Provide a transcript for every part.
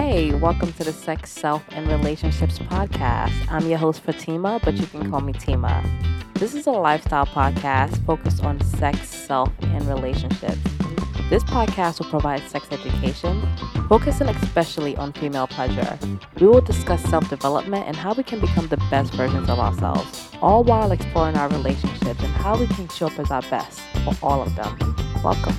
Hey, welcome to the Sex, Self, and Relationships podcast. I'm your host, Fatima, but you can call me Tima. This is a lifestyle podcast focused on sex, self, and relationships. This podcast will provide sex education, focusing especially on female pleasure. We will discuss self development and how we can become the best versions of ourselves, all while exploring our relationships and how we can show up as our best for all of them. Welcome.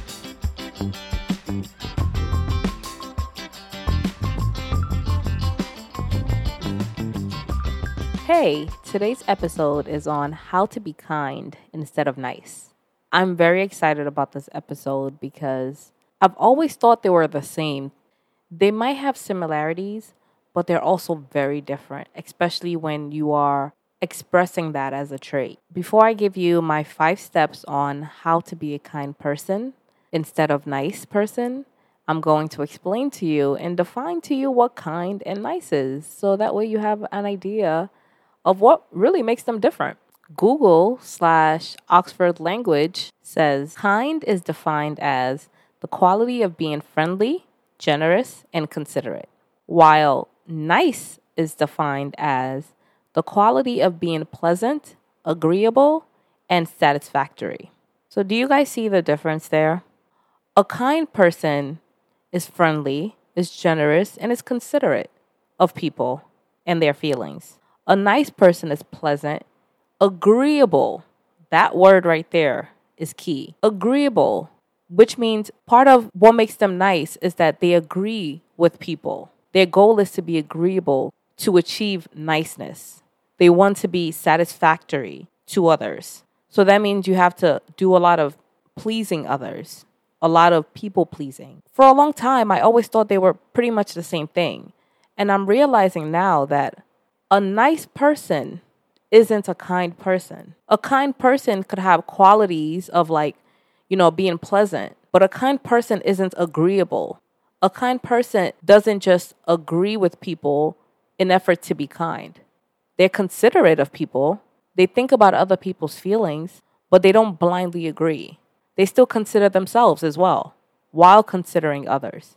Hey, today's episode is on how to be kind instead of nice. I'm very excited about this episode because I've always thought they were the same. They might have similarities, but they're also very different, especially when you are expressing that as a trait. Before I give you my five steps on how to be a kind person instead of nice person, I'm going to explain to you and define to you what kind and nice is so that way you have an idea of what really makes them different. Google slash Oxford Language says kind is defined as the quality of being friendly, generous, and considerate, while nice is defined as the quality of being pleasant, agreeable, and satisfactory. So, do you guys see the difference there? A kind person is friendly, is generous, and is considerate of people and their feelings. A nice person is pleasant, agreeable. That word right there is key. Agreeable, which means part of what makes them nice is that they agree with people. Their goal is to be agreeable to achieve niceness. They want to be satisfactory to others. So that means you have to do a lot of pleasing others, a lot of people pleasing. For a long time, I always thought they were pretty much the same thing. And I'm realizing now that a nice person isn't a kind person. A kind person could have qualities of like, you know, being pleasant, but a kind person isn't agreeable. A kind person doesn't just agree with people in effort to be kind. They're considerate of people. They think about other people's feelings, but they don't blindly agree. They still consider themselves as well while considering others.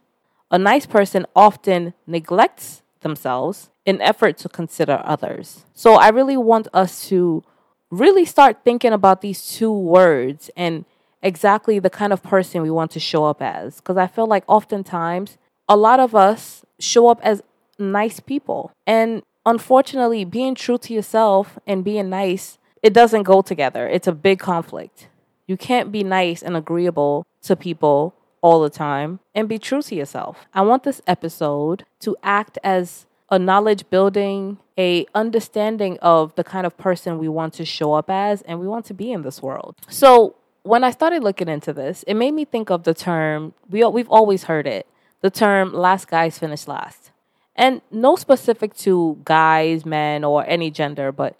A nice person often neglects themselves in effort to consider others. So I really want us to really start thinking about these two words and exactly the kind of person we want to show up as. Because I feel like oftentimes a lot of us show up as nice people. And unfortunately, being true to yourself and being nice, it doesn't go together. It's a big conflict. You can't be nice and agreeable to people all the time and be true to yourself. I want this episode to act as a knowledge building, a understanding of the kind of person we want to show up as and we want to be in this world. So, when I started looking into this, it made me think of the term we we've always heard it, the term last guys finish last. And no specific to guys, men or any gender, but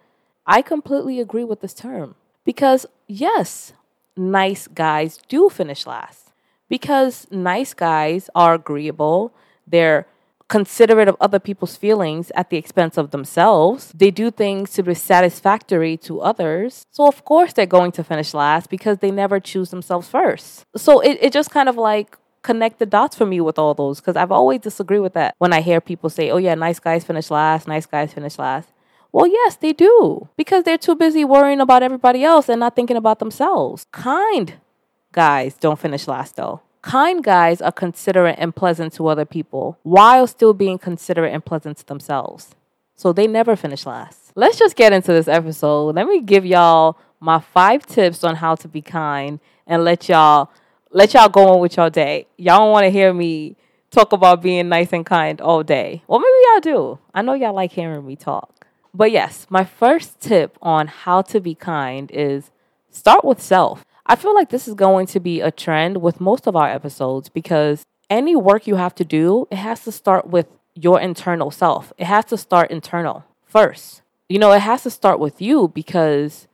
I completely agree with this term because yes, nice guys do finish last. Because nice guys are agreeable, they're considerate of other people's feelings at the expense of themselves. They do things to be satisfactory to others. So, of course, they're going to finish last because they never choose themselves first. So, it, it just kind of like connect the dots for me with all those because I've always disagreed with that when I hear people say, oh, yeah, nice guys finish last, nice guys finish last. Well, yes, they do because they're too busy worrying about everybody else and not thinking about themselves. Kind guys don't finish last, though. Kind guys are considerate and pleasant to other people while still being considerate and pleasant to themselves. So they never finish last. Let's just get into this episode. Let me give y'all my five tips on how to be kind and let y'all let y'all go on with your day. Y'all don't want to hear me talk about being nice and kind all day. Well, maybe y'all do. I know y'all like hearing me talk. But yes, my first tip on how to be kind is start with self. I feel like this is going to be a trend with most of our episodes because any work you have to do, it has to start with your internal self. It has to start internal first. You know, it has to start with you because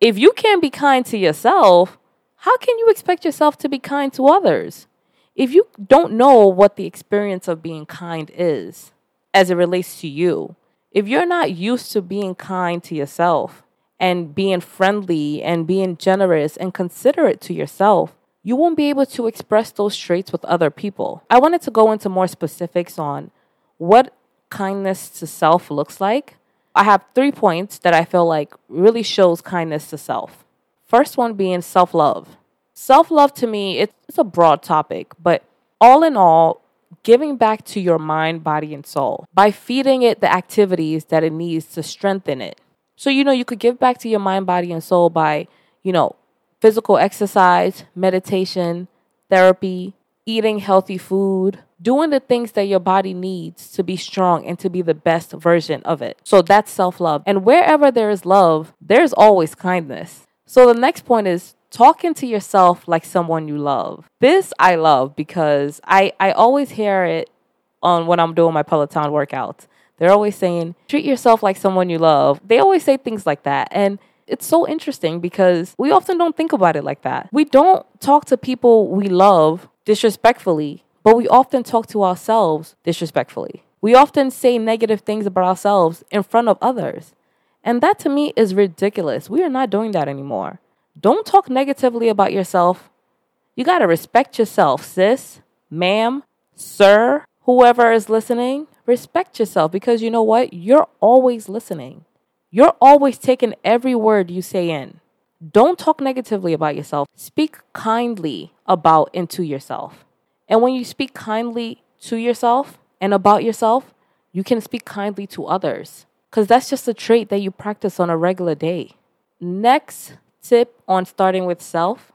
if you can't be kind to yourself, how can you expect yourself to be kind to others? If you don't know what the experience of being kind is as it relates to you, if you're not used to being kind to yourself, and being friendly and being generous and considerate to yourself, you won't be able to express those traits with other people. I wanted to go into more specifics on what kindness to self looks like, I have three points that I feel like really shows kindness to self. First one being self love. Self love to me, it's, a broad topic, but all in all, giving back to your mind, body, and soul by feeding it the activities that it needs to strengthen it. So, you know, you could give back to your mind, body, and soul by, you know, physical exercise, meditation, therapy, eating healthy food, doing the things that your body needs to be strong and to be the best version of it. So that's self love. And wherever there is love, there's always kindness. So the next point is talking to yourself like someone you love. This I love because I, I always hear it on when I'm doing my Peloton workouts. They're always saying, treat yourself like someone you love. They always say things like that. And it's so interesting because we often don't think about it like that. We don't talk to people we love disrespectfully, but we often talk to ourselves disrespectfully. We often say negative things about ourselves in front of others. And that to me is ridiculous. We are not doing that anymore. Don't talk negatively about yourself. You got to respect yourself, sis, ma'am, sir, whoever is listening. Respect yourself because you know what? You're always listening. You're always taking every word you say in. Don't talk negatively about yourself. Speak kindly about and to yourself. And when you speak kindly to yourself and about yourself, you can speak kindly to others because that's just a trait that you practice on a regular day. Next tip on starting with self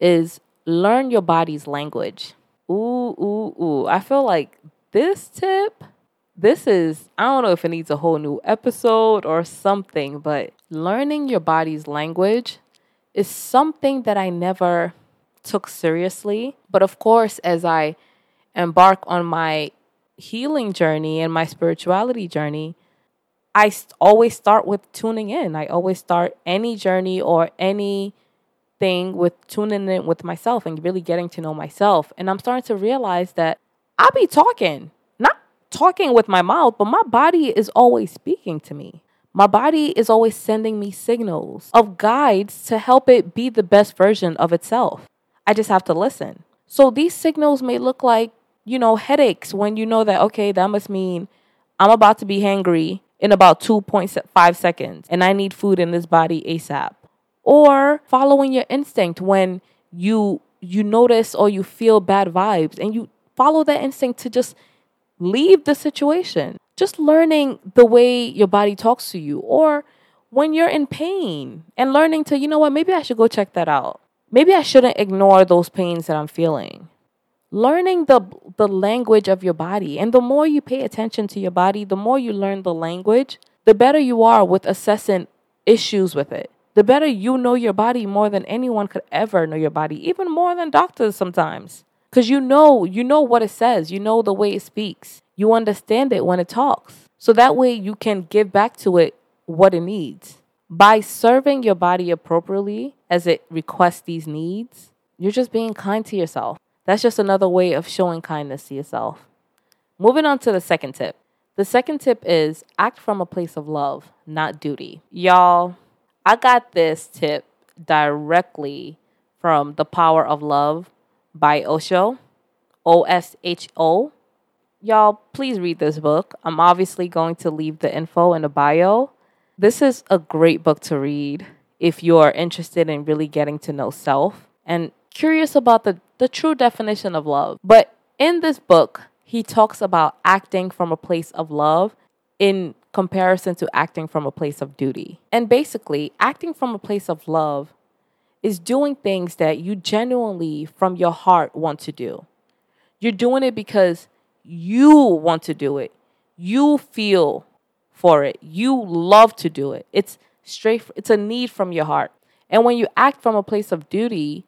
is learn your body's language. Ooh, ooh, ooh. I feel like this tip this is, I don't know if it needs a whole new episode or something, but learning your body's language is something that I never took seriously. But of course, as I embark on my healing journey and my spirituality journey, I always start with tuning in. I always start any journey or any thing with tuning in with myself and really getting to know myself. And I'm starting to realize that I be talking talking with my mouth, but my body is always speaking to me. My body is always sending me signals of guides to help it be the best version of itself. I just have to listen. So these signals may look like, you know, headaches when you know that, okay, that must mean I'm about to be hangry in about 2.5 seconds and I need food in this body ASAP. Or following your instinct when you you notice or you feel bad vibes and you follow that instinct to just leave the situation. Just learning the way your body talks to you, or when you're in pain and learning to, you know what, maybe I should go check that out. Maybe I shouldn't ignore those pains that I'm feeling. Learning the, the language of your body. And the more you pay attention to your body, the more you learn the language, the better you are with assessing issues with it. The better you know your body more than anyone could ever know your body, even more than doctors sometimes. Because you know, you know what it says, you know the way it speaks, you understand it when it talks. So that way you can give back to it what it needs. By serving your body appropriately as it requests these needs, you're just being kind to yourself. That's just another way of showing kindness to yourself. Moving on to the second tip. The second tip is act from a place of love, not duty. Y'all, I got this tip directly from The Power of Love by Osho, O S H O. Y'all, please read this book. I'm obviously going to leave the info in the bio. This is a great book to read if you're interested in really getting to know self and curious about the, the true definition of love. But in this book, he talks about acting from a place of love in comparison to acting from a place of duty. And basically, acting from a place of love is doing things that you genuinely from your heart want to do. You're doing it because you want to do it. You feel for it. You love to do it. It's straight it's a need from your heart. And when you act from a place of duty,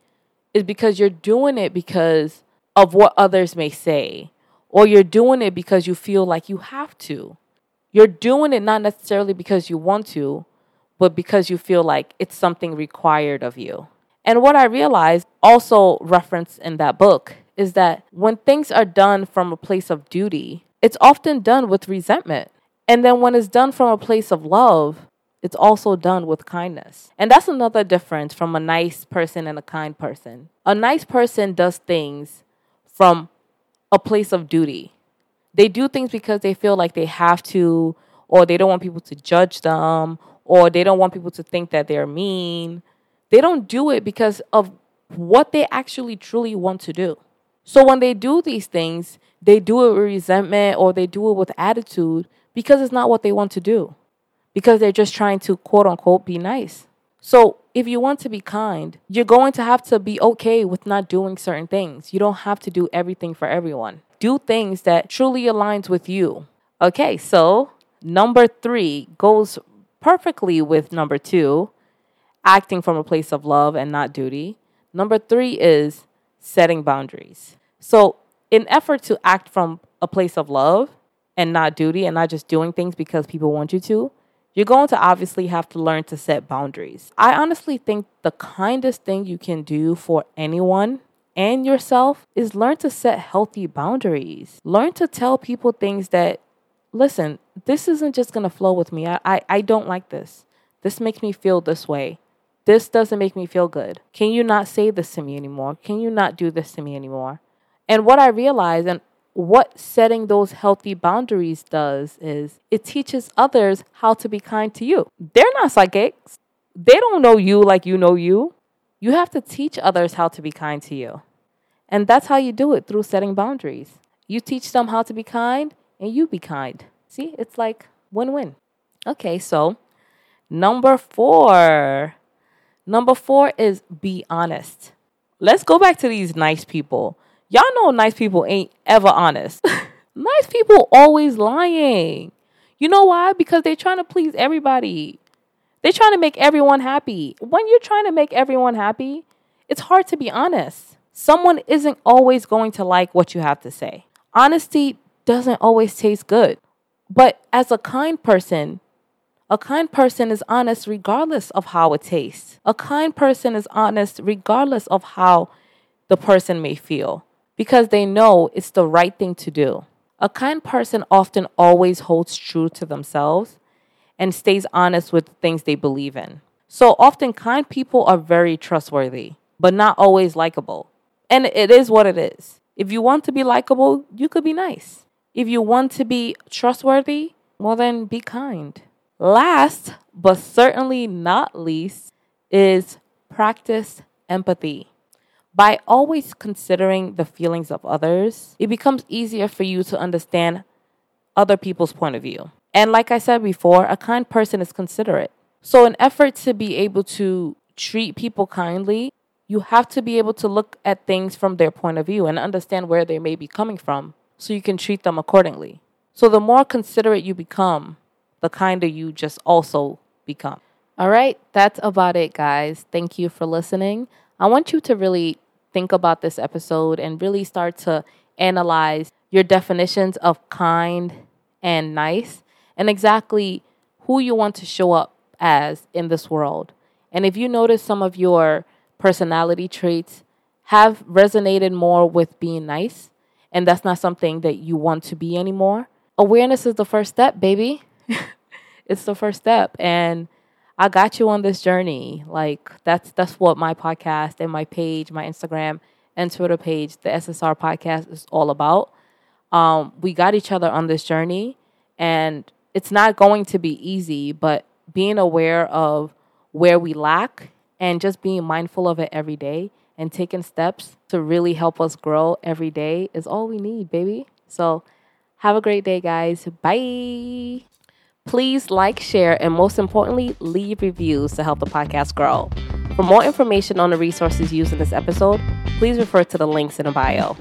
is because you're doing it because of what others may say or you're doing it because you feel like you have to. You're doing it not necessarily because you want to, but because you feel like it's something required of you. And what I realized, also referenced in that book, is that when things are done from a place of duty, it's often done with resentment. And then when it's done from a place of love, it's also done with kindness. And that's another difference from a nice person and a kind person. A nice person does things from a place of duty. They do things because they feel like they have to, or they don't want people to judge them, or they don't want people to think that they're mean. They don't do it because of what they actually truly want to do. So when they do these things, they do it with resentment or they do it with attitude because it's not what they want to do. Because they're just trying to quote unquote be nice. So if you want to be kind, you're going to have to be okay with not doing certain things. You don't have to do everything for everyone. Do things that truly aligns with you. Okay, so number 3 goes perfectly with number 2, acting from a place of love and not duty. Number 3 is setting boundaries. So, in effort to act from a place of love and not duty and not just doing things because people want you to, you're going to obviously have to learn to set boundaries. I honestly think the kindest thing you can do for anyone and yourself is learn to set healthy boundaries. Learn to tell people things that, listen, this isn't just going to flow with me. I, I, I don't like this. This makes me feel this way. This doesn't make me feel good. Can you not say this to me anymore? Can you not do this to me anymore? And what I realize, and what setting those healthy boundaries does is it teaches others how to be kind to you. They're not psychics, they don't know you like you know you. You have to teach others how to be kind to you. And that's how you do it through setting boundaries. You teach them how to be kind, and you be kind. See, it's like win win. Okay, so number four. Number four is be honest. Let's go back to these nice people. Y'all know nice people ain't ever honest. nice people always lying. You know why? Because they're trying to please everybody. They're trying to make everyone happy. When you're trying to make everyone happy, it's hard to be honest. Someone isn't always going to like what you have to say. Honesty doesn't always taste good. But as a kind person, a kind person is honest regardless of how it tastes. A kind person is honest regardless of how the person may feel because they know it's the right thing to do. A kind person often always holds true to themselves and stays honest with things they believe in. So often, kind people are very trustworthy, but not always likable. And it is what it is. If you want to be likable, you could be nice. If you want to be trustworthy, well, then be kind. Last, but certainly not least, is practice empathy. By always considering the feelings of others, it becomes easier for you to understand other people's point of view. And like I said before, a kind person is considerate. So, in effort to be able to treat people kindly, you have to be able to look at things from their point of view and understand where they may be coming from so you can treat them accordingly. So, the more considerate you become, the kinder you just also become. All right, that's about it, guys. Thank you for listening. I want you to really think about this episode and really start to analyze your definitions of kind and nice and exactly who you want to show up as in this world. And if you notice some of your personality traits have resonated more with being nice, and that's not something that you want to be anymore, awareness is the first step, baby. it's the first step. And I got you on this journey. Like that's that's what my podcast and my page, my Instagram and Twitter page, the SSR podcast is all about. Um, we got each other on this journey and it's not going to be easy, but being aware of where we lack and just being mindful of it every day and taking steps to really help us grow every day is all we need, baby. So have a great day, guys. Bye. Please like, share, and most importantly, leave reviews to help the podcast grow. For more information on the resources used in this episode, please refer to the links in the bio.